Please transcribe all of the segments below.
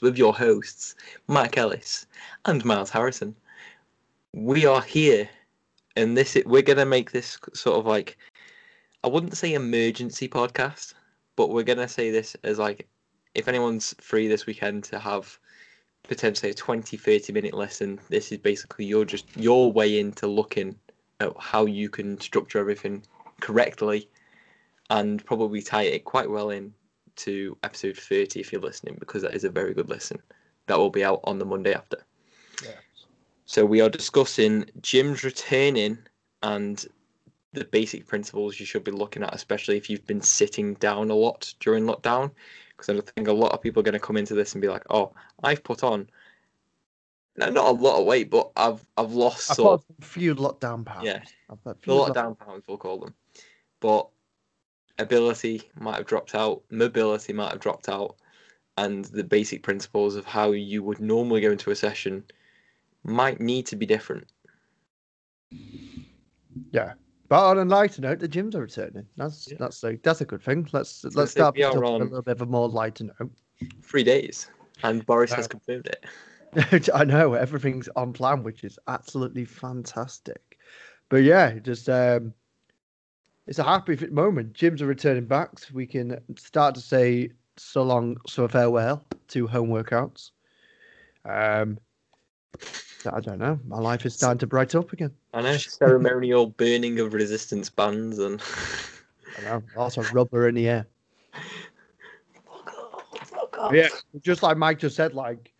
with your hosts, Mike Ellis and Miles Harrison. We are here, and this we're gonna make this sort of like I wouldn't say emergency podcast, but we're gonna say this as like if anyone's free this weekend to have potentially a 20 30 minute lesson this is basically your just your way into looking at how you can structure everything correctly and probably tie it quite well in to episode 30 if you're listening because that is a very good listen. That will be out on the monday after. Yeah. so we are discussing gyms returning and the basic principles you should be looking at especially if you've been sitting down a lot during lockdown. Because I think a lot of people are going to come into this and be like, "Oh, I've put on no, not a lot of weight, but I've I've lost I've sort a few lockdown pounds. yeah, I've got a few lot of lock- down pounds we'll call them, but ability might have dropped out, mobility might have dropped out, and the basic principles of how you would normally go into a session might need to be different. Yeah. But on a lighter note, the gyms are returning. That's Yeah. that's a that's a good thing. Let's let's start with a little bit of a more lighter note. Three days, and Boris has confirmed it. I know everything's on plan, which is absolutely fantastic. But yeah, just um, it's a happy moment. Gyms are returning back, so we can start to say so long, so farewell to home workouts. Um, I don't know. My life is starting to bright up again. I know ceremonial burning of resistance bands and. I know. Lots of rubber in the air. Fuck off, fuck off. Yeah, just like Mike just said, like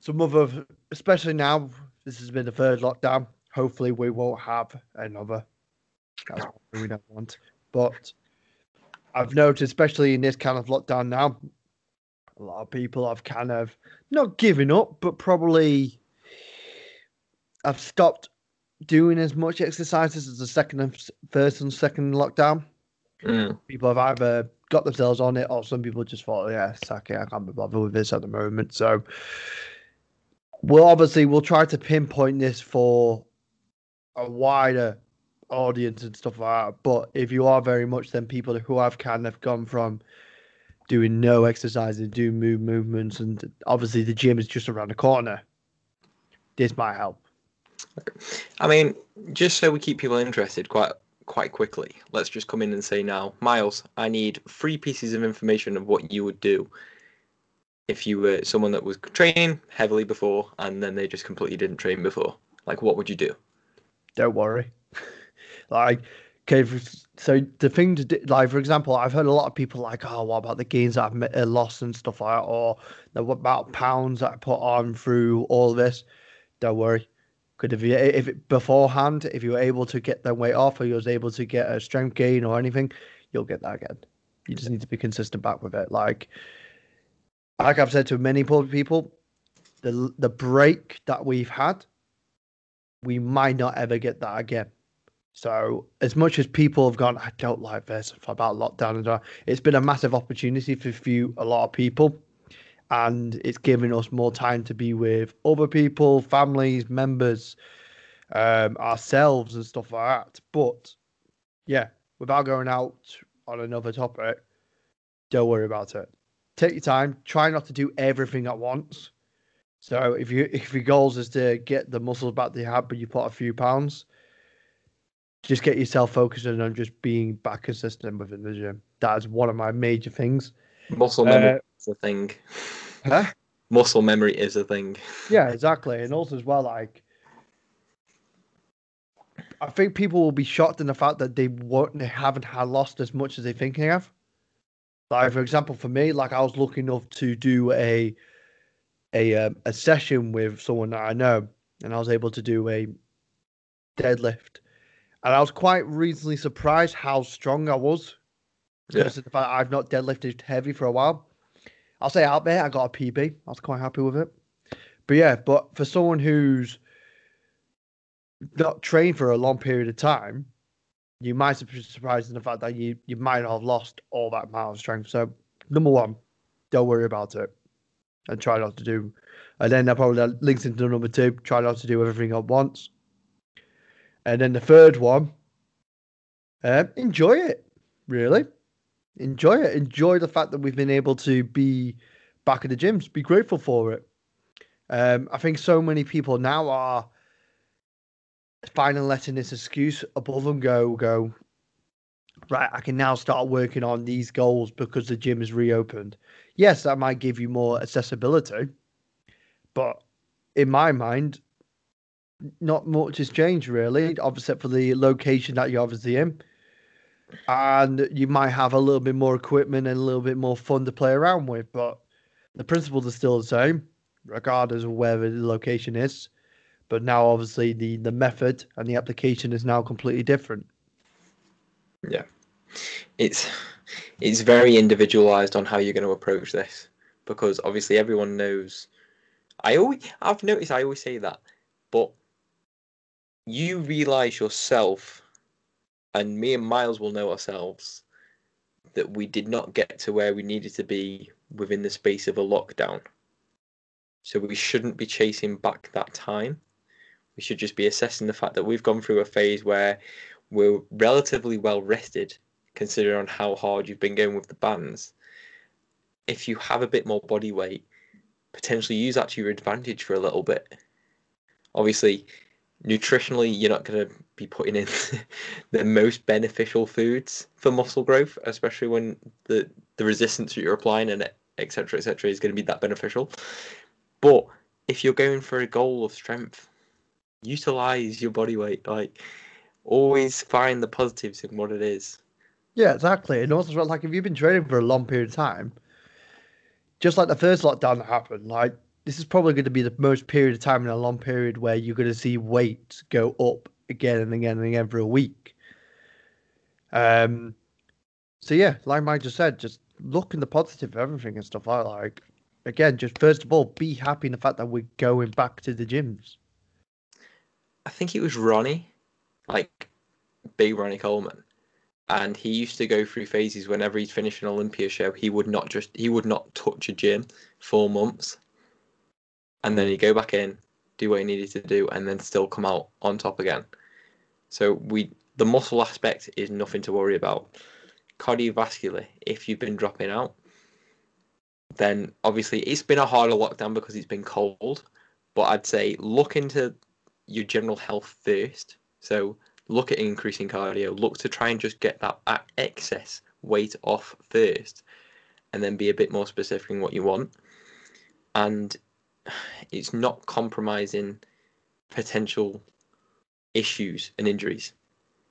some other, especially now, this has been the third lockdown. Hopefully, we won't have another. That's what we don't want. But I've noticed, especially in this kind of lockdown now, a lot of people have kind of not given up, but probably have stopped doing as much exercises as the second and first and second lockdown Mm. people have either got themselves on it or some people just thought, yeah, sack it, I can't be bothered with this at the moment. So we'll obviously we'll try to pinpoint this for a wider audience and stuff like that. But if you are very much then people who have kind of gone from doing no exercises, do move movements, and obviously the gym is just around the corner, this might help. I mean, just so we keep people interested quite quite quickly, let's just come in and say now, Miles, I need three pieces of information of what you would do if you were someone that was training heavily before and then they just completely didn't train before. Like, what would you do? Don't worry. Like, okay, so the thing to do, like, for example, I've heard a lot of people like, oh, what about the gains that I've uh, lost and stuff like that, or what about pounds that I put on through all this? Don't worry. Because if you, if it, beforehand, if you were able to get the weight off, or you was able to get a strength gain or anything, you'll get that again. You just need to be consistent back with it. Like, like I've said to many people, the the break that we've had, we might not ever get that again. So as much as people have gone, I don't like this about lockdown and it's been a massive opportunity for few a lot of people, and it's giving us more time to be with other people, families, members, um, ourselves, and stuff like that. But yeah, without going out on another topic, don't worry about it. Take your time. Try not to do everything at once. So if you if your goals is to get the muscles back that you had, but you put a few pounds, just get yourself focused on just being back consistent within the gym. That is one of my major things. Muscle memory Uh, is a thing. Huh? Muscle memory is a thing. Yeah, exactly. And also as well, like I think people will be shocked in the fact that they won't they haven't had lost as much as they think they have. Like for example, for me, like I was lucky enough to do a a um, a session with someone that I know, and I was able to do a deadlift, and I was quite reasonably surprised how strong I was. Yeah. Because the fact I've not deadlifted heavy for a while. I'll say out there, I got a PB. I was quite happy with it. But yeah, but for someone who's not trained for a long period of time, you might be surprised in the fact that you, you might have lost all that amount of strength. So, number one, don't worry about it and try not to do. And then that probably links into number two, try not to do everything at once. And then the third one, uh, enjoy it, really. Enjoy it. Enjoy the fact that we've been able to be back at the gyms. Be grateful for it. Um, I think so many people now are finally letting this excuse above them go. Go right. I can now start working on these goals because the gym is reopened. Yes, that might give you more accessibility, but in my mind, not much has changed really, except for the location that you're obviously in. And you might have a little bit more equipment and a little bit more fun to play around with, but the principles are still the same, regardless of where the location is. But now, obviously, the the method and the application is now completely different. Yeah, it's it's very individualized on how you're going to approach this because obviously everyone knows. I always I've noticed I always say that, but you realize yourself, and me and Miles will know ourselves that we did not get to where we needed to be within the space of a lockdown. So we shouldn't be chasing back that time. We should just be assessing the fact that we've gone through a phase where we're relatively well rested, considering on how hard you've been going with the bands. If you have a bit more body weight, potentially use that to your advantage for a little bit. Obviously, nutritionally, you're not going to be putting in the most beneficial foods for muscle growth, especially when the the resistance that you're applying and etc. etc. is going to be that beneficial. But if you're going for a goal of strength, utilize your body weight. Like always find the positives in what it is. Yeah, exactly. And also, like, if you've been training for a long period of time, just like the first lockdown that happened, like, this is probably going to be the most period of time in a long period where you're going to see weight go up again and again and again for a week. Um, so yeah, like Mike just said, just look in the positive of everything and stuff like like. Again, just first of all, be happy in the fact that we're going back to the gyms. I think it was Ronnie, like big Ronnie Coleman, and he used to go through phases. Whenever he'd finish an Olympia show, he would not just he would not touch a gym for months, and then he'd go back in, do what he needed to do, and then still come out on top again. So we the muscle aspect is nothing to worry about. Cardiovascular, if you've been dropping out, then obviously it's been a harder lockdown because it's been cold. But I'd say look into your general health first. So look at increasing cardio. Look to try and just get that excess weight off first, and then be a bit more specific in what you want. And it's not compromising potential issues and injuries.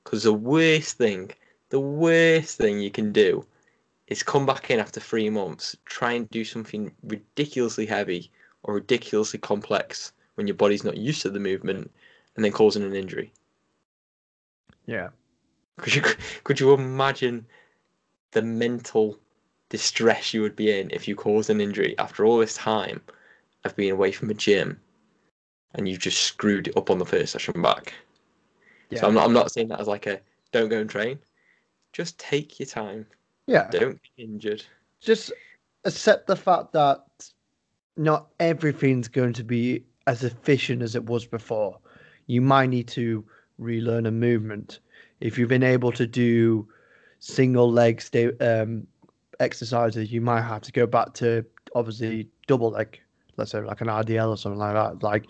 Because the worst thing, the worst thing you can do is come back in after three months, try and do something ridiculously heavy or ridiculously complex when your body's not used to the movement, and then causing an injury. Yeah. Could you could you imagine the mental distress you would be in if you caused an injury after all this time of being away from a gym and you've just screwed it up on the first session back? Yeah. So I'm not I'm not saying that as like a don't go and train. Just take your time. Yeah. Don't get injured. Just accept the fact that not everything's going to be as efficient as it was before. You might need to relearn a movement. If you've been able to do single leg stay, um, exercises, you might have to go back to obviously double leg, let's say like an RDL or something like that. Like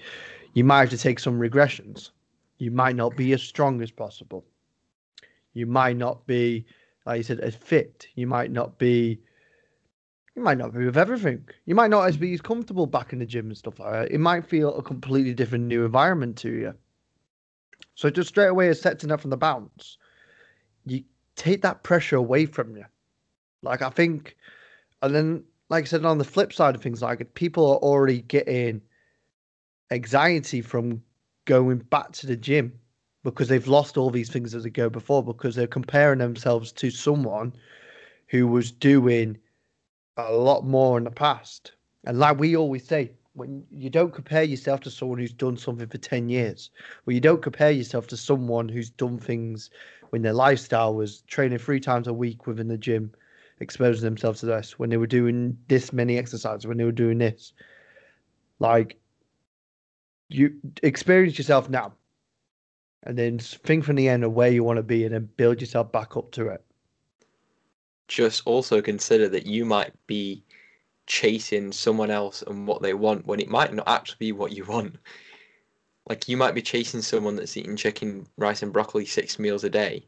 you might have to take some regressions. You might not be as strong as possible. You might not be, like you said, as fit. You might not be you might not be with everything. You might not as be as comfortable back in the gym and stuff like that. It might feel a completely different new environment to you. So just straight away accepting that from the bounce, you take that pressure away from you. Like I think, and then like I said, on the flip side of things, like people are already getting anxiety from going back to the gym because they've lost all these things as they go before because they're comparing themselves to someone who was doing a lot more in the past. And like we always say, when you don't compare yourself to someone who's done something for 10 years, well, you don't compare yourself to someone who's done things when their lifestyle was training three times a week within the gym, exposing themselves to this, when they were doing this many exercises, when they were doing this. Like, you experience yourself now and then think from the end of where you want to be and then build yourself back up to it just also consider that you might be chasing someone else and what they want when it might not actually be what you want. Like you might be chasing someone that's eating chicken, rice, and broccoli six meals a day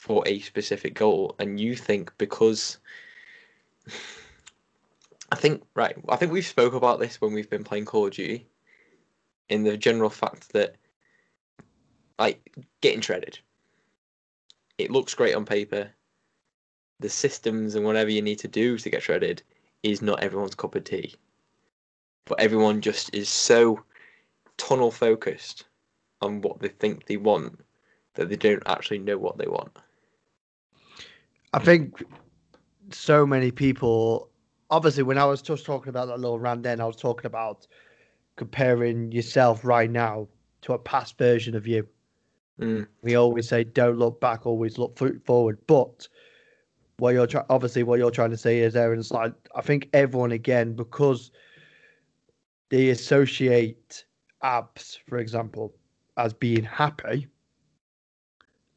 for a specific goal, and you think because I think right, I think we've spoke about this when we've been playing Call of Duty. In the general fact that like getting shredded. It looks great on paper. The systems and whatever you need to do to get shredded is not everyone's cup of tea. But everyone just is so tunnel focused on what they think they want that they don't actually know what they want. I think so many people. Obviously, when I was just talking about that little rant, then I was talking about comparing yourself right now to a past version of you. Mm. We always say, "Don't look back, always look forward." But what you're trying, obviously, what you're trying to say is, Aaron's like, I think everyone again because they associate abs, for example, as being happy.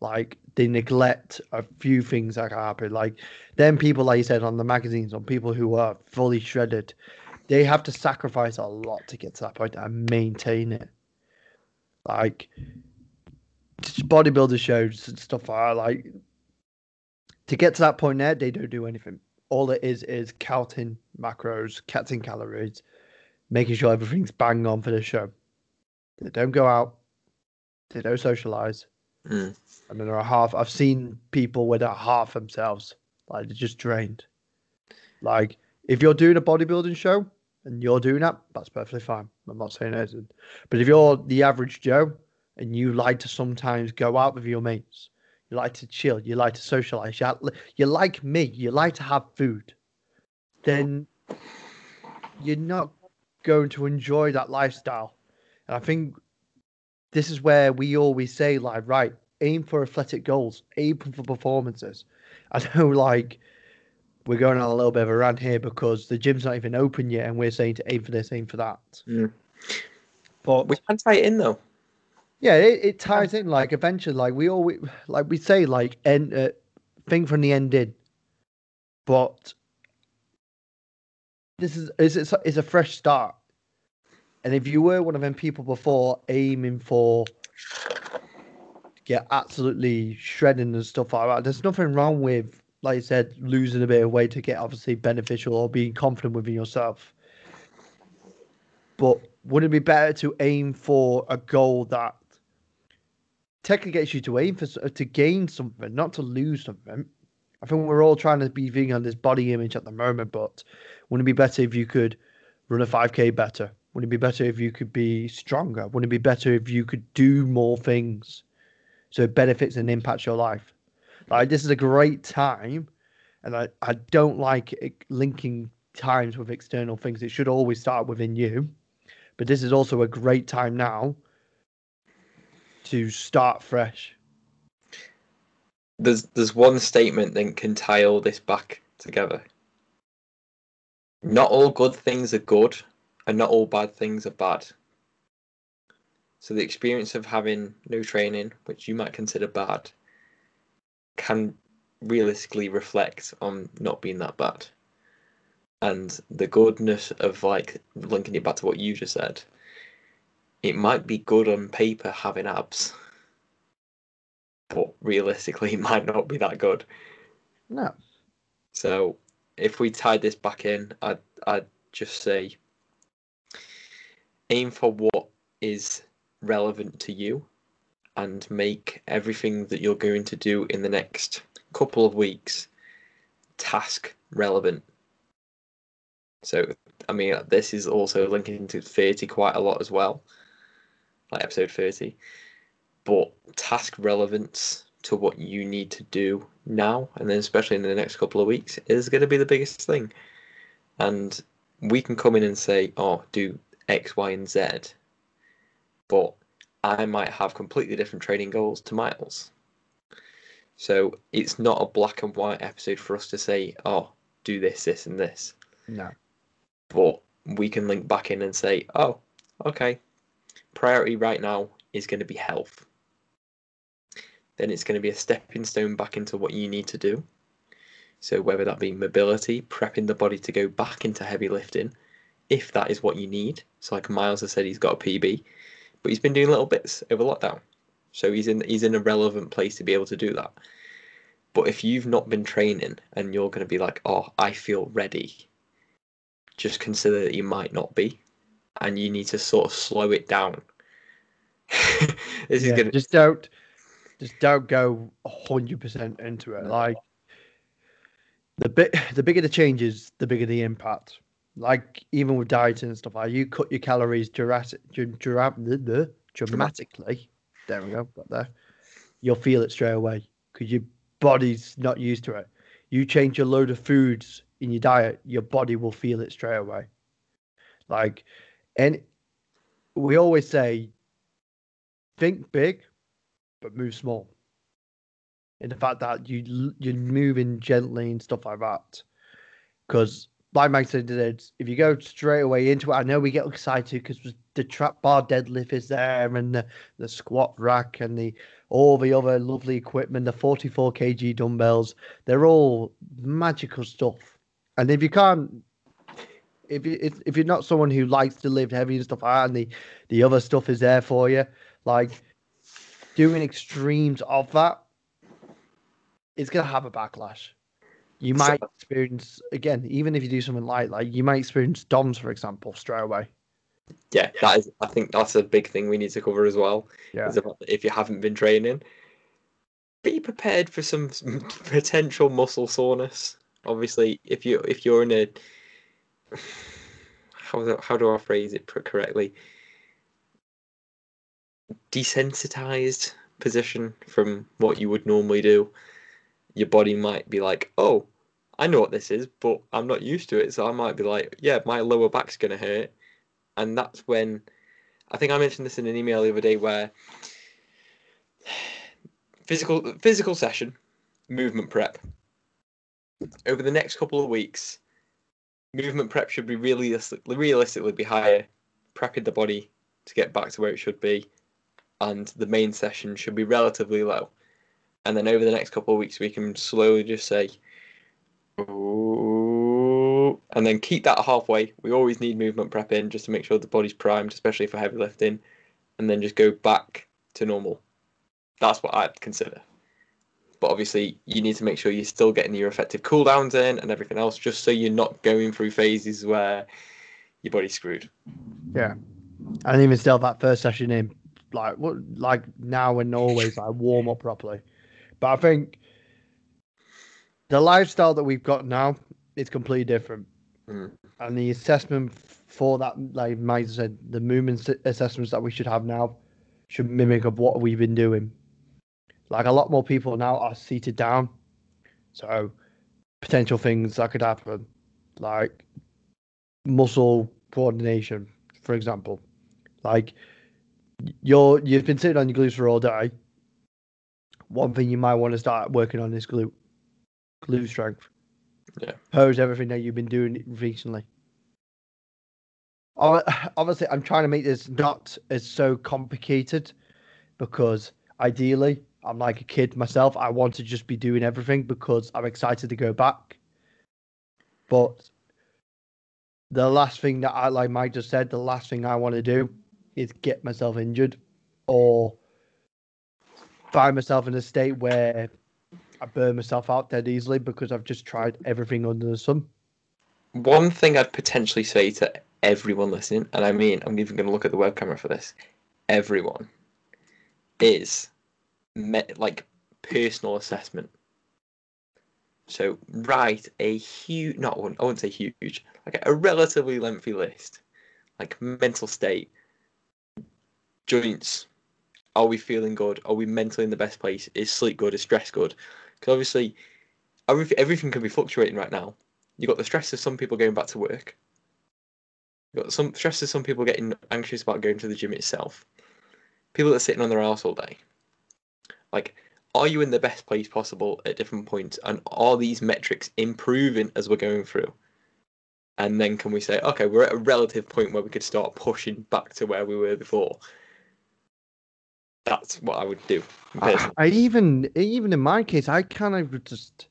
Like they neglect a few things that happen. Like then people, like you said, on the magazines, on people who are fully shredded, they have to sacrifice a lot to get to that point and maintain it. Like bodybuilder shows and stuff are like to get to that point there, they don't do anything. All it is is counting macros, counting calories, making sure everything's bang on for the show. They don't go out, they don't socialize, Mm. and then they're half. I've seen people where they're half themselves, like they're just drained. Like if you're doing a bodybuilding show and you're doing that, that's perfectly fine. I'm not saying it isn't. But if you're the average Joe and you like to sometimes go out with your mates, you like to chill, you like to socialize, you, li- you like me, you like to have food, then you're not going to enjoy that lifestyle. And I think this is where we always say, like, right, aim for athletic goals, aim for performances. I know, like, we're going on a little bit of a rant here because the gym's not even open yet, and we're saying to aim for this, aim for that. Mm. But We can tie it in though. yeah, it, it ties in. Like eventually, like we always, like we say, like end, uh, thing from the end in. But this is is it's, it's a fresh start. And if you were one of them people before aiming for get absolutely shredding and stuff like that, there's nothing wrong with, like you said, losing a bit of weight to get obviously beneficial or being confident within yourself. But wouldn't it be better to aim for a goal that technically gets you to aim for uh, to gain something, not to lose something? I think we're all trying to be vegan on this body image at the moment, but wouldn't it be better if you could run a 5k better? Wouldn't it be better if you could be stronger? Wouldn't it be better if you could do more things so it benefits and impacts your life? Like this is a great time, and I, I don't like it linking times with external things. It should always start within you, but this is also a great time now to start fresh. There's there's one statement that can tie all this back together. Not all good things are good, and not all bad things are bad. So the experience of having no training, which you might consider bad, can realistically reflect on not being that bad. And the goodness of like linking it back to what you just said, it might be good on paper having abs, but realistically, it might not be that good. No, So if we tied this back in, I'd I'd just say aim for what is relevant to you and make everything that you're going to do in the next couple of weeks task relevant. So I mean this is also linking to 30 quite a lot as well. Like episode 30. But task relevance to what you need to do now and then especially in the next couple of weeks is going to be the biggest thing and we can come in and say oh do x y and z but i might have completely different training goals to miles so it's not a black and white episode for us to say oh do this this and this no. but we can link back in and say oh okay priority right now is going to be health then it's going to be a stepping stone back into what you need to do. So whether that be mobility, prepping the body to go back into heavy lifting, if that is what you need. So like Miles has said, he's got a PB, but he's been doing little bits over lockdown, so he's in he's in a relevant place to be able to do that. But if you've not been training and you're going to be like, oh, I feel ready, just consider that you might not be, and you need to sort of slow it down. this Yeah, is gonna just don't just don't go hundred percent into it. Like the bit the bigger the changes, the bigger the impact. Like even with dieting and stuff, like you cut your calories drastic, dramatically. There we go, got there. You'll feel it straight away because your body's not used to it. You change a load of foods in your diet, your body will feel it straight away. Like, and we always say, think big, but move small. In the fact that you you're moving gently and stuff like that, because like Mike said, if you go straight away into it, I know we get excited because the trap bar deadlift is there and the, the squat rack and the all the other lovely equipment, the 44 kg dumbbells, they're all magical stuff. And if you can't, if you if, you're not someone who likes to lift heavy and stuff and the the other stuff is there for you, like doing extremes of that, it's gonna have a backlash. You So- might experience again, even if you do something like like you might experience DOMS, for example, straight away. yeah, that is. I think that's a big thing we need to cover as well. Yeah. if you haven't been training, be prepared for some potential muscle soreness. Obviously, if you if you're in a how do, how do I phrase it correctly? Desensitized position from what you would normally do, your body might be like, "Oh, I know what this is, but I'm not used to it." So I might be like, "Yeah, my lower back's gonna hurt," and that's when I think I mentioned this in an email the other day where physical physical session, movement prep. Over the next couple of weeks, movement prep should be realistically realistically be higher, prepping the body to get back to where it should be, and the main session should be relatively low. And then over the next couple of weeks, we can slowly just say, "Ooh," and then keep that halfway. We always need movement prep in just to make sure the body's primed, especially for heavy lifting, and then just go back to normal. That's what I'd consider. But obviously, you need to make sure you're still getting your effective cool downs in and everything else, just so you're not going through phases where your body's screwed. Yeah. And even still, that first session in, like what, like now and always, like warm up properly. But I think the lifestyle that we've got now is completely different, Mm. and the assessment for that, like Mike said, the movement assessments that we should have now should mimic of what we've been doing. Like a lot more people now are seated down, so potential things that could happen, like muscle coordination, for example. Like you're you've been sitting on your glutes for all day. One thing you might want to start working on is glute glute strength. Yeah. Pose everything that you've been doing recently. Obviously, I'm trying to make this not as so complicated because ideally, I'm like a kid myself. I want to just be doing everything because I'm excited to go back. But the last thing that I like Mike just said, the last thing I want to do is get myself injured or find myself in a state where I burn myself out dead easily because I've just tried everything under the sun. One thing I'd potentially say to everyone listening, and I mean, I'm even going to look at the web camera for this, everyone, is me- like personal assessment. So write a huge, not one, I wouldn't say huge, like a relatively lengthy list, like mental state, joints. Are we feeling good? Are we mentally in the best place? Is sleep good? Is stress good? Because obviously, everything, everything can be fluctuating right now. You've got the stress of some people going back to work. You've got some stress of some people getting anxious about going to the gym itself. People that are sitting on their ass all day. Like, are you in the best place possible at different points? And are these metrics improving as we're going through? And then can we say, okay, we're at a relative point where we could start pushing back to where we were before? That's what I would do. I. I even even in my case, I kind of just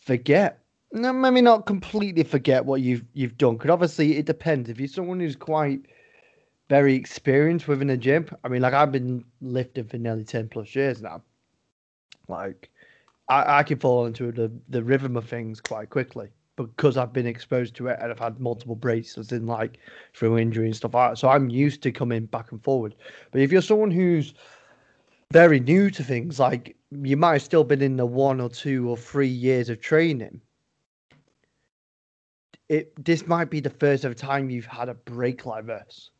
forget. No, maybe not completely forget what you've you've done. Because obviously it depends. If you're someone who's quite very experienced within a gym, I mean, like I've been lifting for nearly ten plus years now. Like, I, I can fall into the the rhythm of things quite quickly because I've been exposed to it and I've had multiple braces in like through injury and stuff like that. So I'm used to coming back and forward. But if you're someone who's very new to things, like you might have still been in the one or two or three years of training. It this might be the first ever time you've had a break like this.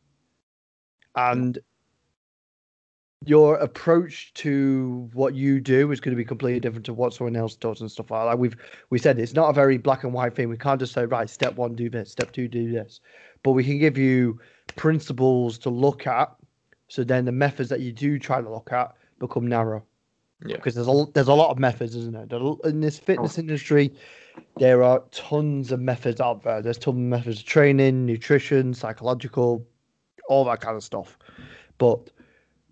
And your approach to what you do is going to be completely different to what someone else does and stuff like that. We've we said it's not a very black and white thing. We can't just say right, step one, do this, step two, do this. But we can give you principles to look at. So then the methods that you do try to look at become narrow. Yeah. Because there's a there's a lot of methods, isn't there? In this fitness oh. industry, there are tons of methods out there. There's tons of methods of training, nutrition, psychological, all that kind of stuff. But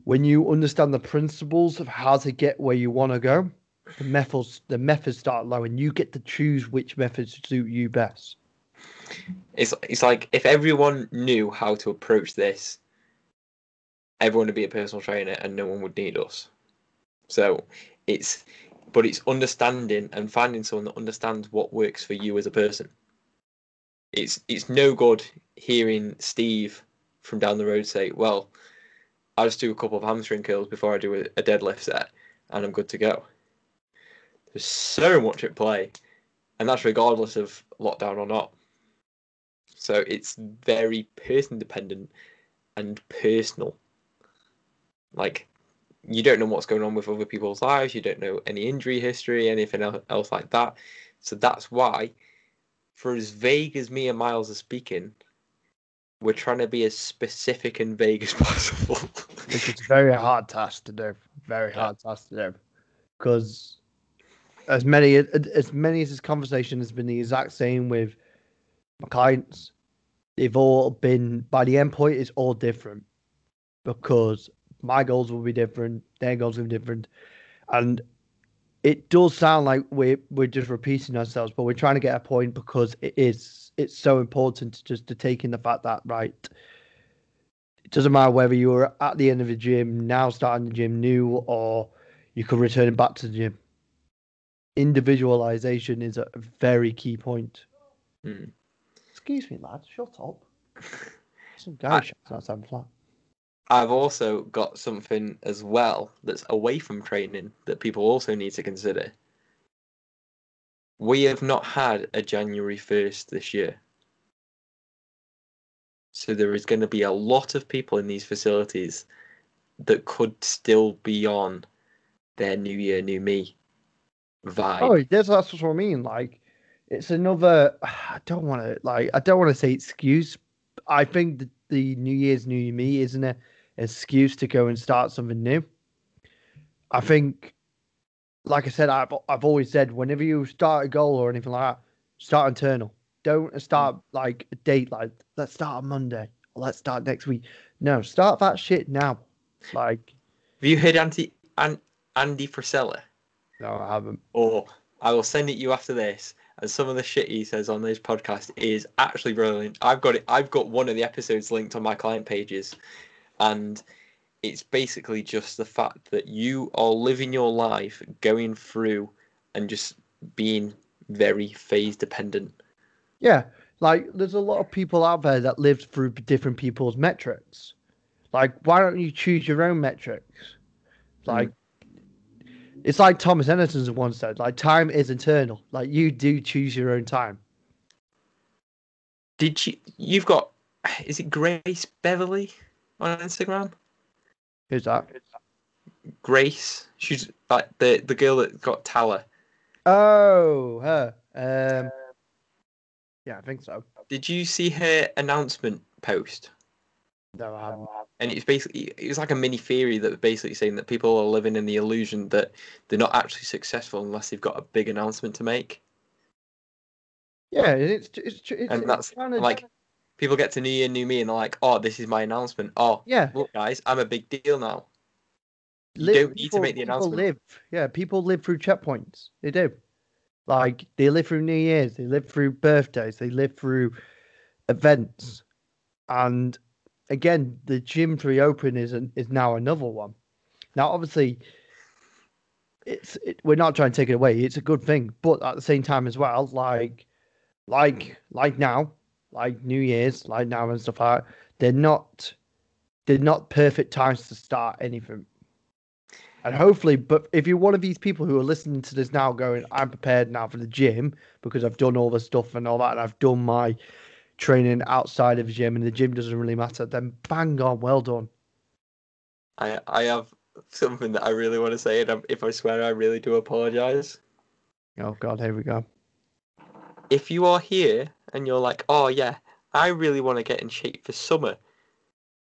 when you understand the principles of how to get where you want to go, the methods the methods start low, and you get to choose which methods suit you best. It's it's like if everyone knew how to approach this, everyone would be a personal trainer and no one would need us. So it's but it's understanding and finding someone that understands what works for you as a person. It's it's no good hearing Steve from down the road say, "Well, I just do a couple of hamstring curls before I do a, a deadlift set, and I'm good to go." There's so much at play, and that's regardless of lockdown or not. So it's very person dependent and personal. Like you don't know what's going on with other people's lives, you don't know any injury history, anything else like that. So that's why, for as vague as me and Miles are speaking, we're trying to be as specific and vague as possible. Which is a very hard task to do. Very hard task to do, because as many as many as this conversation has been the exact same with my clients, they've all been by the end point. It's all different because my goals will be different, their goals will be different, and it does sound like we're we're just repeating ourselves, but we're trying to get a point because it is it's so important to just to take in the fact that right it doesn't matter whether you're at the end of the gym now starting the gym new or you could return back to the gym individualization is a very key point Hmm. excuse me lad shut up some I- guy shouting outside flat I've also got something as well that's away from training that people also need to consider. We have not had a January 1st this year. So there is going to be a lot of people in these facilities that could still be on their New Year, New Me vibe. oh that's, that's what i mean like it's another i don't want to like i don't want to say excuse i think that the new year's new me isn't an excuse to go and start something new i think like i said i've, I've always said whenever you start a goal or anything like that start internal don't start mm. like a date like let's start on monday or let's start next week no start that shit now like Have you heard Andy, An, Andy Frisella? no i haven't or I will send it you after this. And some of the shit he says on this podcast is actually brilliant. I've got it. I've got one of the episodes linked on my client pages, and it's basically just the fact that you are living your life going through and just being very phase dependent. Yeah, like there's a lot of people out there that live through different people's metrics. Like, why don't you choose your own metrics? Like, it's like Thomas Edison once said, like time is eternal. Like you do choose your own time. Did you? You've got. Is it Grace Beverley on Instagram? Who's that? Grace. She's like the the girl that got TALA. Oh, her. Um, yeah, I think so. Did you see her announcement post? No, I haven't. and it's basically it was like a mini theory that was basically saying that people are living in the illusion that they're not actually successful unless they've got a big announcement to make Yeah, it's it's it's, it's and that's kinda- like people get to new year and new me and they're like oh this is my announcement oh yeah. look guys i'm a big deal now you li- don't need to make the announcement. Live, yeah, people live through checkpoints. They do. Like they live through New Year's, they live through birthdays, they live through events, and again, the gym to reopen is an, is now another one. Now, obviously, it's it, we're not trying to take it away. It's a good thing, but at the same time as well, like like like now, like New Year's, like now and stuff like that, they're not they're not perfect times to start anything. And hopefully, but if you're one of these people who are listening to this now, going, I'm prepared now for the gym because I've done all the stuff and all that, and I've done my training outside of the gym, and the gym doesn't really matter, then bang on, well done. I I have something that I really want to say, and if I swear, I really do apologize. Oh God, here we go. If you are here and you're like, oh yeah, I really want to get in shape for summer,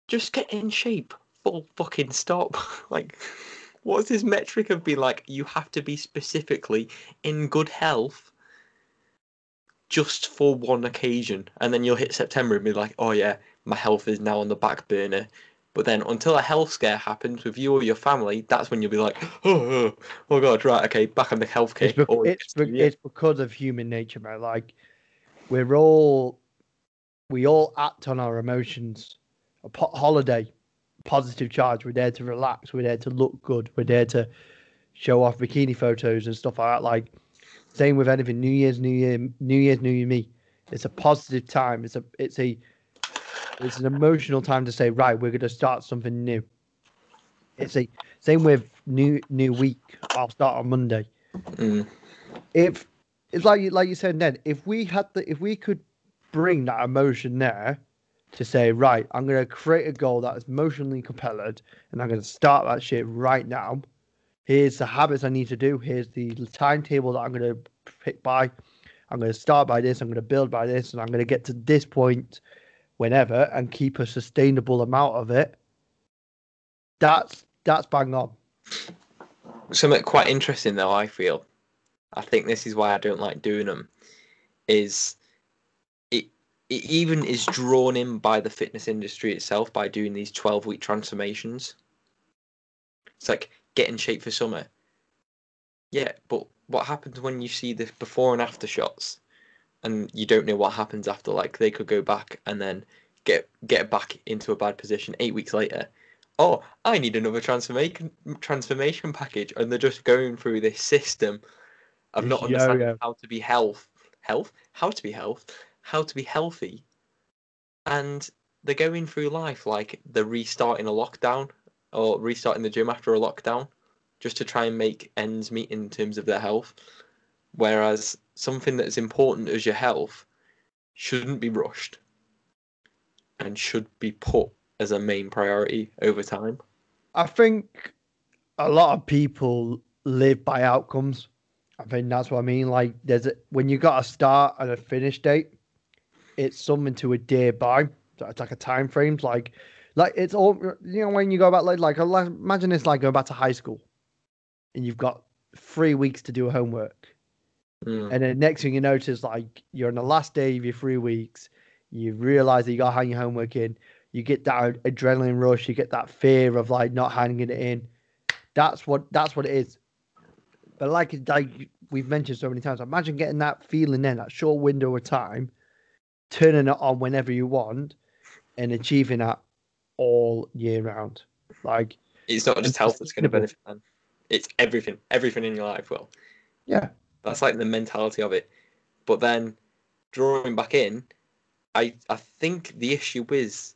just get in shape. Full fucking stop. like, what's his metric of being like? You have to be specifically in good health just for one occasion, and then you'll hit September and be like, oh yeah, my health is now on the back burner. But then until a health scare happens with you or your family, that's when you'll be like, oh, oh, oh god, right, okay, back on the health It's, kick. bec- Or it's, be- it's because of human nature, man. Like we're all we all act on our emotions. A holiday, positive charge. We're there to relax. We're there to look good. We're there to show off bikini photos and stuff like that. Like same with anything. New Year's, New Year, New Year's, New Year, me. It's a positive time. It's a it's a it's an emotional time to say right. We're going to start something new. It's a same with new new week. I'll start on Monday Mm, if it's like you like you said Ned, if we had the if we could bring that emotion there to say, right, I'm gonna create a goal that is emotionally compelling and I'm gonna start that shit right now. Here's the habits I need to do, here's the timetable that I'm gonna pick by. I'm gonna start by this, I'm gonna build by this, and I'm gonna get to this point whenever and keep a sustainable amount of it. That's that's bang on. something quite interesting though i feel i think this is why i don't like doing them is it even is drawn in by the fitness industry itself by doing these 12 week transformations. It's like get in shape for summer. Yeah but what happens when you see the before and after shots? And you don't know what happens after like they could go back and then get get back into a bad position eight weeks later. Oh, I need another transformation transformation package, and they're just going through this system of not oh, understanding yo-yo. how to be health, health, how to be health, how to be healthy, and they're going through life like they're restarting a lockdown or restarting the gym after a lockdown, just to try and make ends meet in terms of their health. Whereas something that's important as your health shouldn't be rushed and should be put as a main priority over time. I think a lot of people live by outcomes. I think that's what I mean. Like, there's a, when you got a start and a finish date, it's something to adhere by. It's like a time frame. Like, like it's all you know when you go back like like imagine it's like going back to high school, and you've got three weeks to do homework, Mm. and then next thing you notice, like you're on the last day of your three weeks, you realize that you got to hang your homework in. You get that adrenaline rush. You get that fear of like not hanging it in. That's what that's what it is. But like like we've mentioned so many times, imagine getting that feeling in that short window of time, turning it on whenever you want, and achieving that all year round. Like It's not just health that's going to benefit them. It's everything. Everything in your life will. yeah, That's like the mentality of it. But then drawing back in, I I think the issue is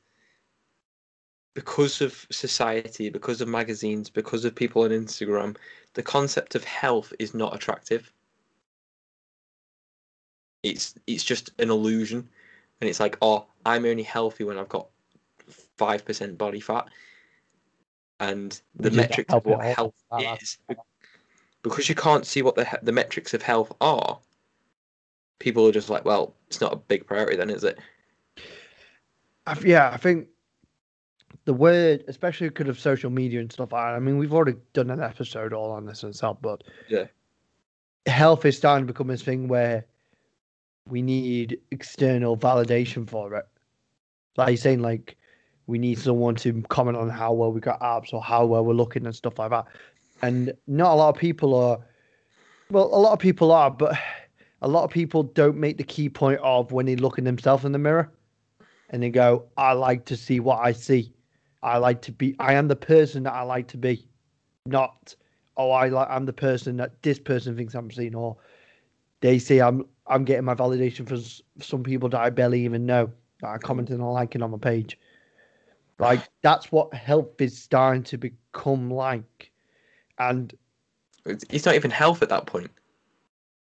because of society, because of magazines, because of people on Instagram, the concept of health is not attractive. It's it's just an illusion. And it's like, oh, I'm only healthy when I've got five percent body fat. And the Which metrics of what at all. health is, that. because you can't see what the the metrics of health are. People are just like, well, it's not a big priority, then, is it? I, yeah, I think the word, especially because of social media and stuff. I mean, we've already done an episode all on this and stuff, but Yeah. health is starting to become this thing where we need external validation for it. Like you're saying, like we need someone to comment on how well we got abs or how well we're looking and stuff like that. And not a lot of people are Well, a lot of people are, but a lot of people don't make the key point of when they look at themselves in the mirror and they go, I like to see what I see. I like to be I am the person that I like to be. Not oh I like I'm the person that this person thinks I'm seeing or they say I'm I'm getting my validation for some people that I barely even know that are commenting and liking on my page. Like that's what health is starting to become like. And it's not even health at that point.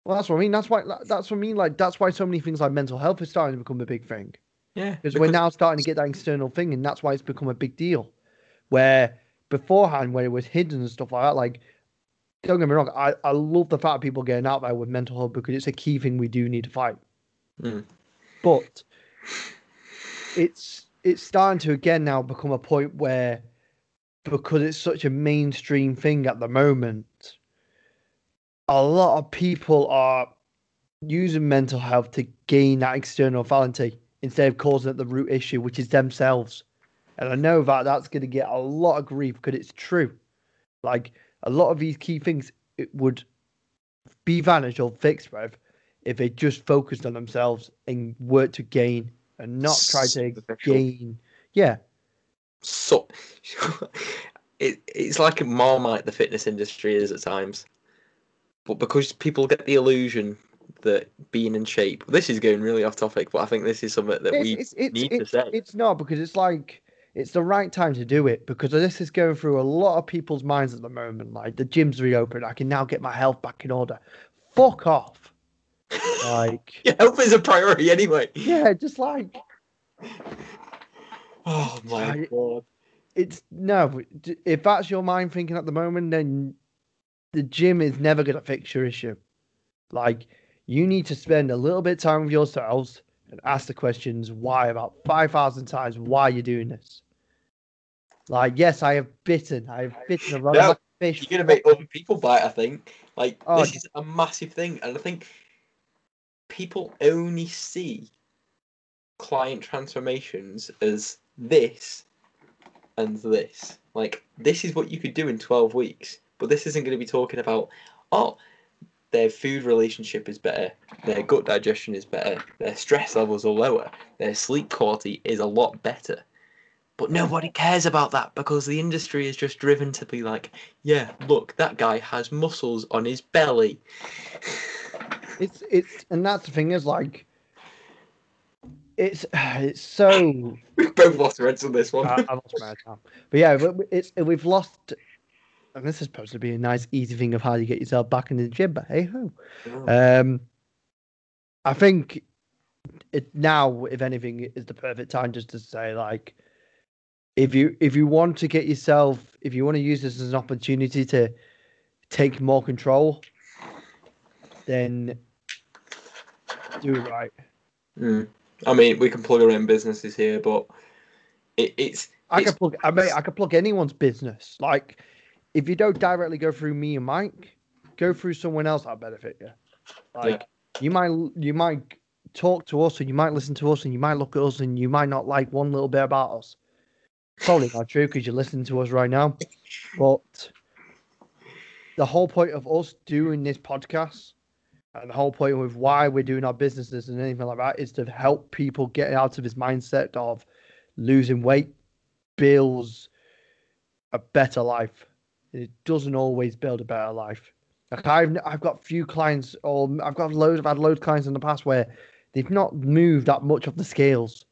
Well, that's what I mean. That's why. That's what I mean. Like that's why so many things like mental health is starting to become a big thing. Yeah, because we're now starting to get that external thing, and that's why it's become a big deal. Where beforehand, when it was hidden and stuff like that, like don't get me wrong, I, I love the fact of people getting out there with mental health because it's a key thing we do need to fight. Mm. But it's it's starting to again now become a point where because it's such a mainstream thing at the moment, a lot of people are using mental health to gain that external validity instead of causing it the root issue, which is themselves. And I know that that's going to get a lot of grief because it's true. Like a lot of these key things, it would be vanished or fixed, Rev, if they just focused on themselves and worked to gain and not try to gain. Yeah. So it, it's like a marmite the fitness industry is at times. But because people get the illusion that being in shape, this is going really off topic, but I think this is something that it's, we it's, it's, need to say. It's not because it's like it's the right time to do it because this is going through a lot of people's minds at the moment. Like the gym's reopened, I can now get my health back in order. Fuck off. Like yeah, health is a priority anyway. Yeah, just like Oh my god. It's no. If that's your mind thinking at the moment, then the gym is never going to fix your issue. Like you need to spend a little bit of time with yourselves and ask the questions why about five thousand times. Why you're doing this? Like yes, I have bitten. I have bitten a lot no, of fish. You're gonna make other people bite. I think. Like oh, this is a massive thing, and I think people only see client transformations as this and this. Like, this is what you could do in 12 weeks, but this isn't going to be talking about, oh, their food relationship is better, their mm. gut digestion is better, their stress levels are lower, their sleep quality is a lot better. But nobody cares about that because the industry is just driven to be like, yeah, look, that guy has muscles on his belly. It's it's and that's the thing is like it's it's so We've both lost heads on this one. I, I lost my head. But yeah, it's we've lost. And this is supposed to be a nice, easy thing of how you get yourself back in the gym. But hey ho, um, I think it now, if anything, is the perfect time just to say like, if you if you want to get yourself, if you want to use this as an opportunity to take more control, then do it right. Mm. I mean, we can plug our own businesses here, but it, it's. I it's, can plug. I mean, I can plug anyone's business. Like, if you don't directly go through me and Mike, go through someone else that benefit you. Like, yeah. you might you might talk to us, and you might listen to us, and you might look at us, and you might not like one little bit about us. Probably not true because you're listening to us right now, but the whole point of us doing this podcast and the whole point with why we're doing our businesses and anything like that is to help people get out of this mindset of losing weight builds a better life. It doesn't always build a better life. Like I've I've got few clients, or I've got loads. I've had loads of clients in the past where they've not moved that much of the scales,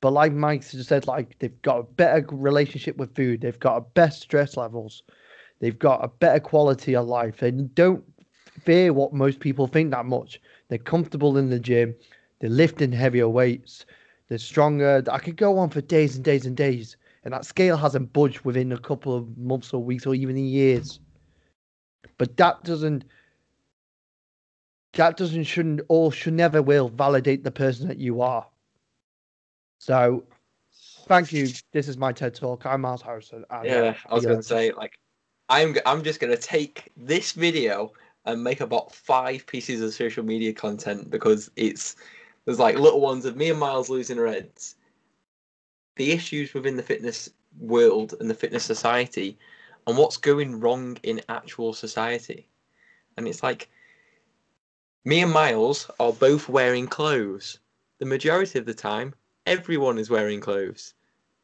but like Mike just said, like they've got a better relationship with food. They've got a best stress levels. They've got a better quality of life. They don't fear what most people think that much. They're comfortable in the gym. They're lifting heavier weights. They're stronger. I could go on for days and days and days, and that scale hasn't budged within a couple of months or weeks or even years. But that doesn't. That doesn't shouldn't or should never will validate the person that you are. So, thank you. This is my TED talk. I'm Miles Harrison. yeah, uh, I was going to say like, I'm I'm just going to take this video and make about five pieces of social media content because it's there's like little ones of me and Miles losing our heads. The issues within the fitness world and the fitness society, and what's going wrong in actual society. And it's like Me and Miles are both wearing clothes. The majority of the time, everyone is wearing clothes.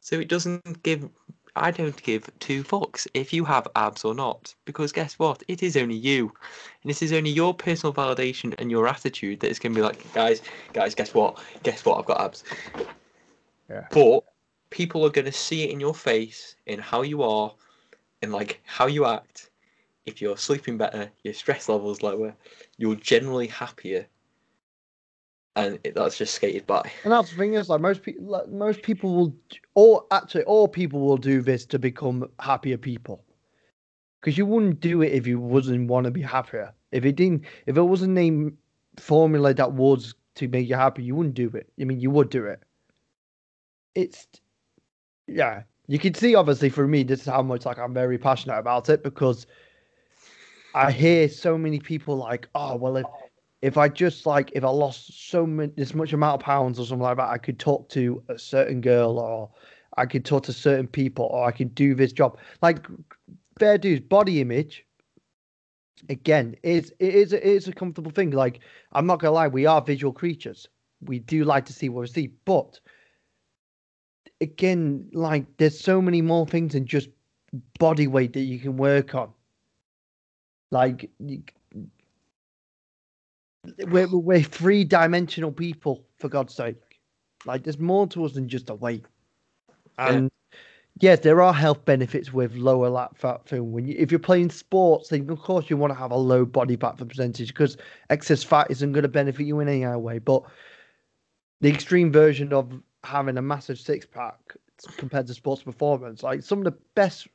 So it doesn't give. I don't give two fucks if you have abs or not, because guess what? It is only you, and it is only your personal validation and your attitude that is going to be like, guys, guys, guess what? Guess what? I've got abs. Yeah. But people are going to see it in your face, in how you are, in like how you act. If you're sleeping better, your stress levels lower, you're generally happier, and it, that's just skated by. And that's the thing is, like most people, like, most people will, or actually, all people will do this to become happier people. Because you wouldn't do it if you wasn't want to be happier. If it didn't, if it wasn't a formula that was to make you happy, you wouldn't do it. I mean, you would do it. It's, yeah, you can see obviously for me, this is how much like I'm very passionate about it because I hear so many people like, oh well, if if I just like if I lost so much this much amount of pounds or something like that, I could talk to a certain girl or I could talk to certain people or I could do this job. Like fair dues, body image. Again, is it is it is a comfortable thing. Like I'm not gonna lie, we are visual creatures. We do like to see what we see, but again, like there's so many more things than just body weight that you can work on. Like we're we're three dimensional people for God's sake. Like there's more to us than just a weight. And yes, there are health benefits with lower lap fat film. When you, if you're playing sports, then of course you want to have a low body fat percentage because excess fat isn't going to benefit you in any other way. But the extreme version of having a massive six pack compared to sports performance, like some of the best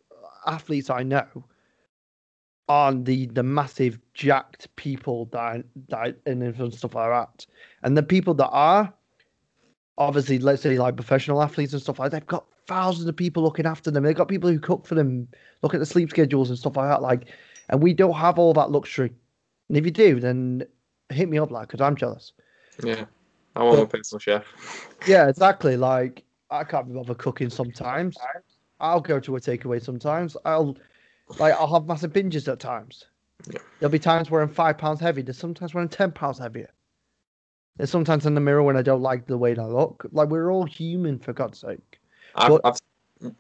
athletes I know are the the massive jacked people that that and stuff like that, and the people that are obviously let's say like professional athletes and stuff like that, they've got thousands of people looking after them. They've got people who cook for them, look at the sleep schedules and stuff like that. Like, and we don't have all that luxury. And if you do, then hit me up, like, because I'm jealous. Yeah, I want a personal chef. Yeah, exactly. Like, I can't be bothered cooking sometimes. I'll go to a takeaway sometimes. I'll like I'll have massive binges at times. Yeah. There'll be times where I'm five pounds heavy. There's sometimes where I'm ten pounds heavier. There's sometimes in the mirror when I don't like the way I look. Like we're all human for God's sake. I've, But- I've,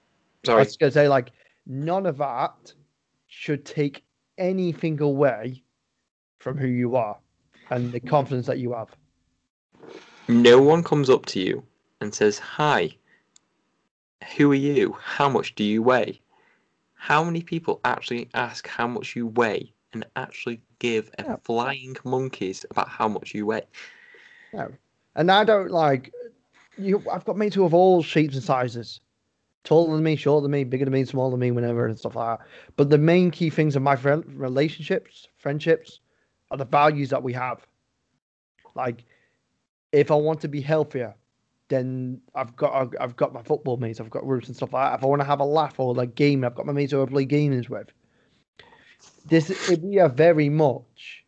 I was gonna say like none of that should take anything away from who you are and the confidence that you have. No one comes up to you and says, Hi, who are you? How much do you weigh? How many people actually ask how much you weigh and actually give a Yeah. flying monkeys about how much you weigh? And I don't like you. I've got mates who have all shapes and sizes, taller than me, shorter than me, bigger than me, smaller than me, whenever and stuff like that. But the main key things in my friend relationships, friendships, are the values that we have. Like, if I want to be healthier, then I've got I've, I've got my football mates, I've got groups and stuff like that. If I want to have a laugh or like game, I've got my mates who I play games with. This we are very much.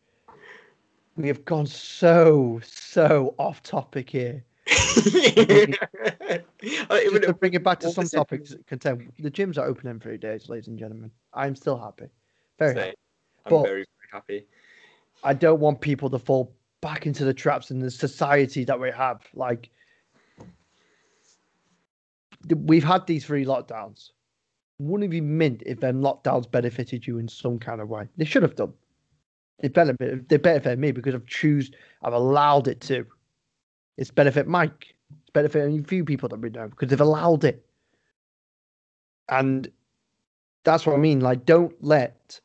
We have gone so so off topic here. Just to bring it back to some topics, content. The gyms are open in three days, ladies and gentlemen. I'm still happy. Very happy. I'm But- very, very happy. I don't want people to fall back into the traps in the society that we have. Like, we've had these three lockdowns. Wouldn't it be mint if them lockdowns benefited you in some kind of way? They should have done. They benefit. They benefit me because I've choose. I've allowed it to. It's benefit Mike. It's benefiting a few people that we know because they've allowed it. And that's what I mean. Like, don't let.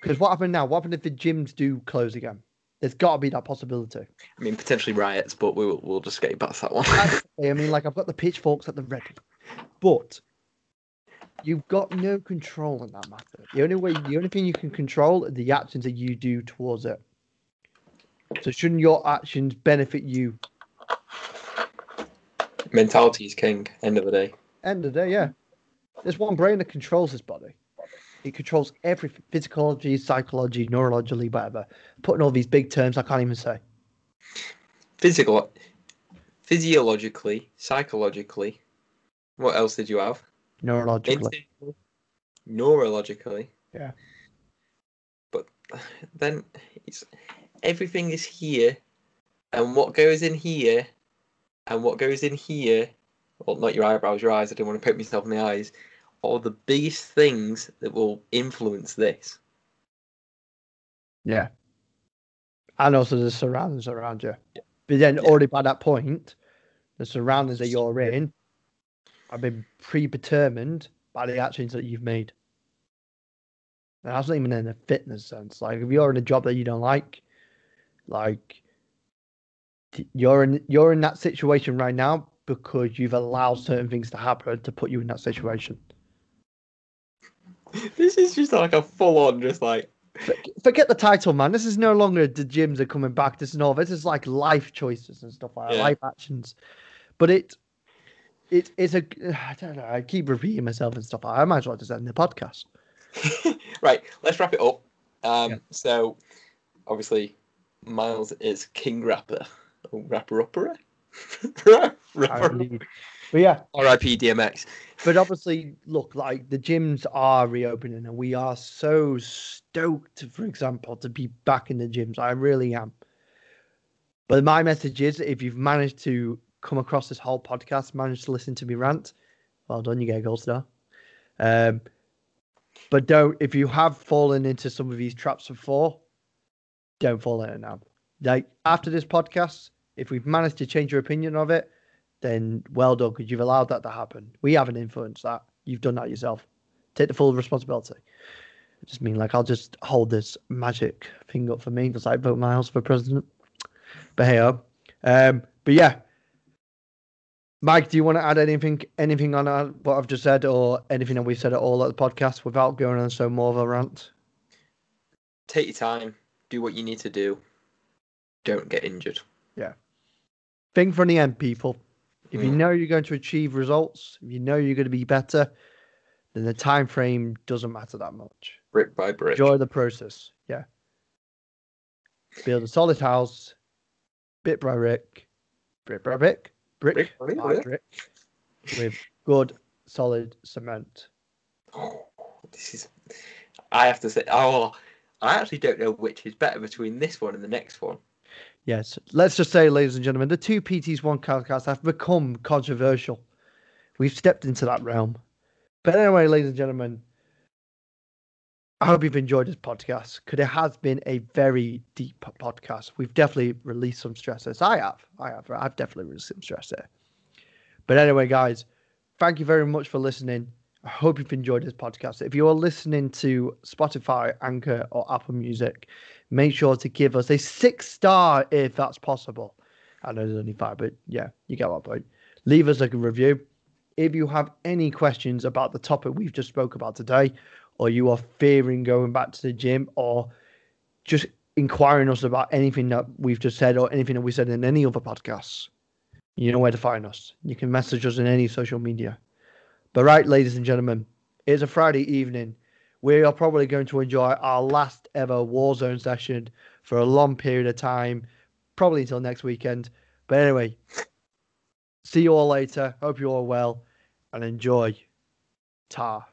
Because what happened now? What happened if the gyms do close again? There's got to be that possibility. I mean, potentially riots, but we'll we'll just get past that one. I mean, like I've got the pitchforks at the ready, but you've got no control in that matter. The only way, the only thing you can control are the actions that you do towards it. So shouldn't your actions benefit you? Mentality is king. End of the day. End of the day, yeah. There's one brain that controls this body. It controls every physiology, psychology, neurologically, whatever. Putting all these big terms I can't even say. Physical, physiologically, psychologically. What else did you have? Neurologically. Neurologically. Yeah. But then it's everything is here, and what goes in here, and what goes in here, well, not your eyebrows, your eyes. I don't want to poke myself in the eyes. Are the biggest things that will influence this. Yeah. And also the surroundings around you. Yeah. But then Yeah. already by that point, the surroundings that you're in have been predetermined by the actions that you've made. And that's not even in a fitness sense. Like if you're in a job that you don't like, like you're in you're in that situation right now because you've allowed certain things to happen to put you in that situation. This is just like a full on, just like Forget the title, man. This is no longer the gyms are coming back. This is no. This is like life choices and stuff like that, Yeah. life actions. But it, it, it's a. I don't know. I keep repeating myself and stuff. I might as well just end the podcast. right. Let's wrap it up. Um, Yeah. So, obviously, Miles is king rapper. Oh, rapper upper. I rapper. But yeah, R.I.P. DMX. but obviously, look, like the gyms are reopening, and we are so stoked, for example, to be back in the gyms. I really am. But my message is if you've managed to come across this whole podcast, managed to listen to me rant, well done, you get a gold star. Um, but don't, if you have fallen into some of these traps before, don't fall in it now. Like after this podcast, if we've managed to change your opinion of it, then well done because you've allowed that to happen. We haven't influenced that. You've done that yourself. Take the full responsibility. I just mean like I'll just hold this magic thing up for me because I vote my house for president. But hey, oh. um, but yeah, Mike, do you want to add anything, anything on uh, what I've just said, or anything that we've said at all at the podcast without going on so more of a rant? Take your time. Do what you need to do. Don't get injured. Yeah. Think from the end, people. If you know you're going to achieve results, if you know you're going to be better, then the time frame doesn't matter that much. Brick by brick. Enjoy the process. Yeah. Build a solid house, bit by brick, brick by brick, brick, Brick by by brick. brick, with good solid cement. Oh, this is. I have to say. Oh, I actually don't know which is better between this one and the next one. Yes. Let's just say, ladies and gentlemen, the two PTs one podcasts have become controversial. We've stepped into that realm. But anyway, ladies and gentlemen, I hope you've enjoyed this podcast because it has been a very deep podcast. We've definitely released some stresses. I have. I have. I've definitely released some stress there. But anyway, guys, thank you very much for listening. I hope you've enjoyed this podcast. If you are listening to Spotify, Anchor, or Apple Music, make sure to give us a six star if that's possible. I know there's only five, but yeah, you get my point. Leave us a review. If you have any questions about the topic we've just spoke about today, or you are fearing going back to the gym, or just inquiring us about anything that we've just said or anything that we said in any other podcasts, you know where to find us. You can message us in any social media. But right, ladies and gentlemen, it's a Friday evening. We are probably going to enjoy our last ever Warzone session for a long period of time, probably until next weekend. But anyway, see you all later. Hope you all well and enjoy. Ta.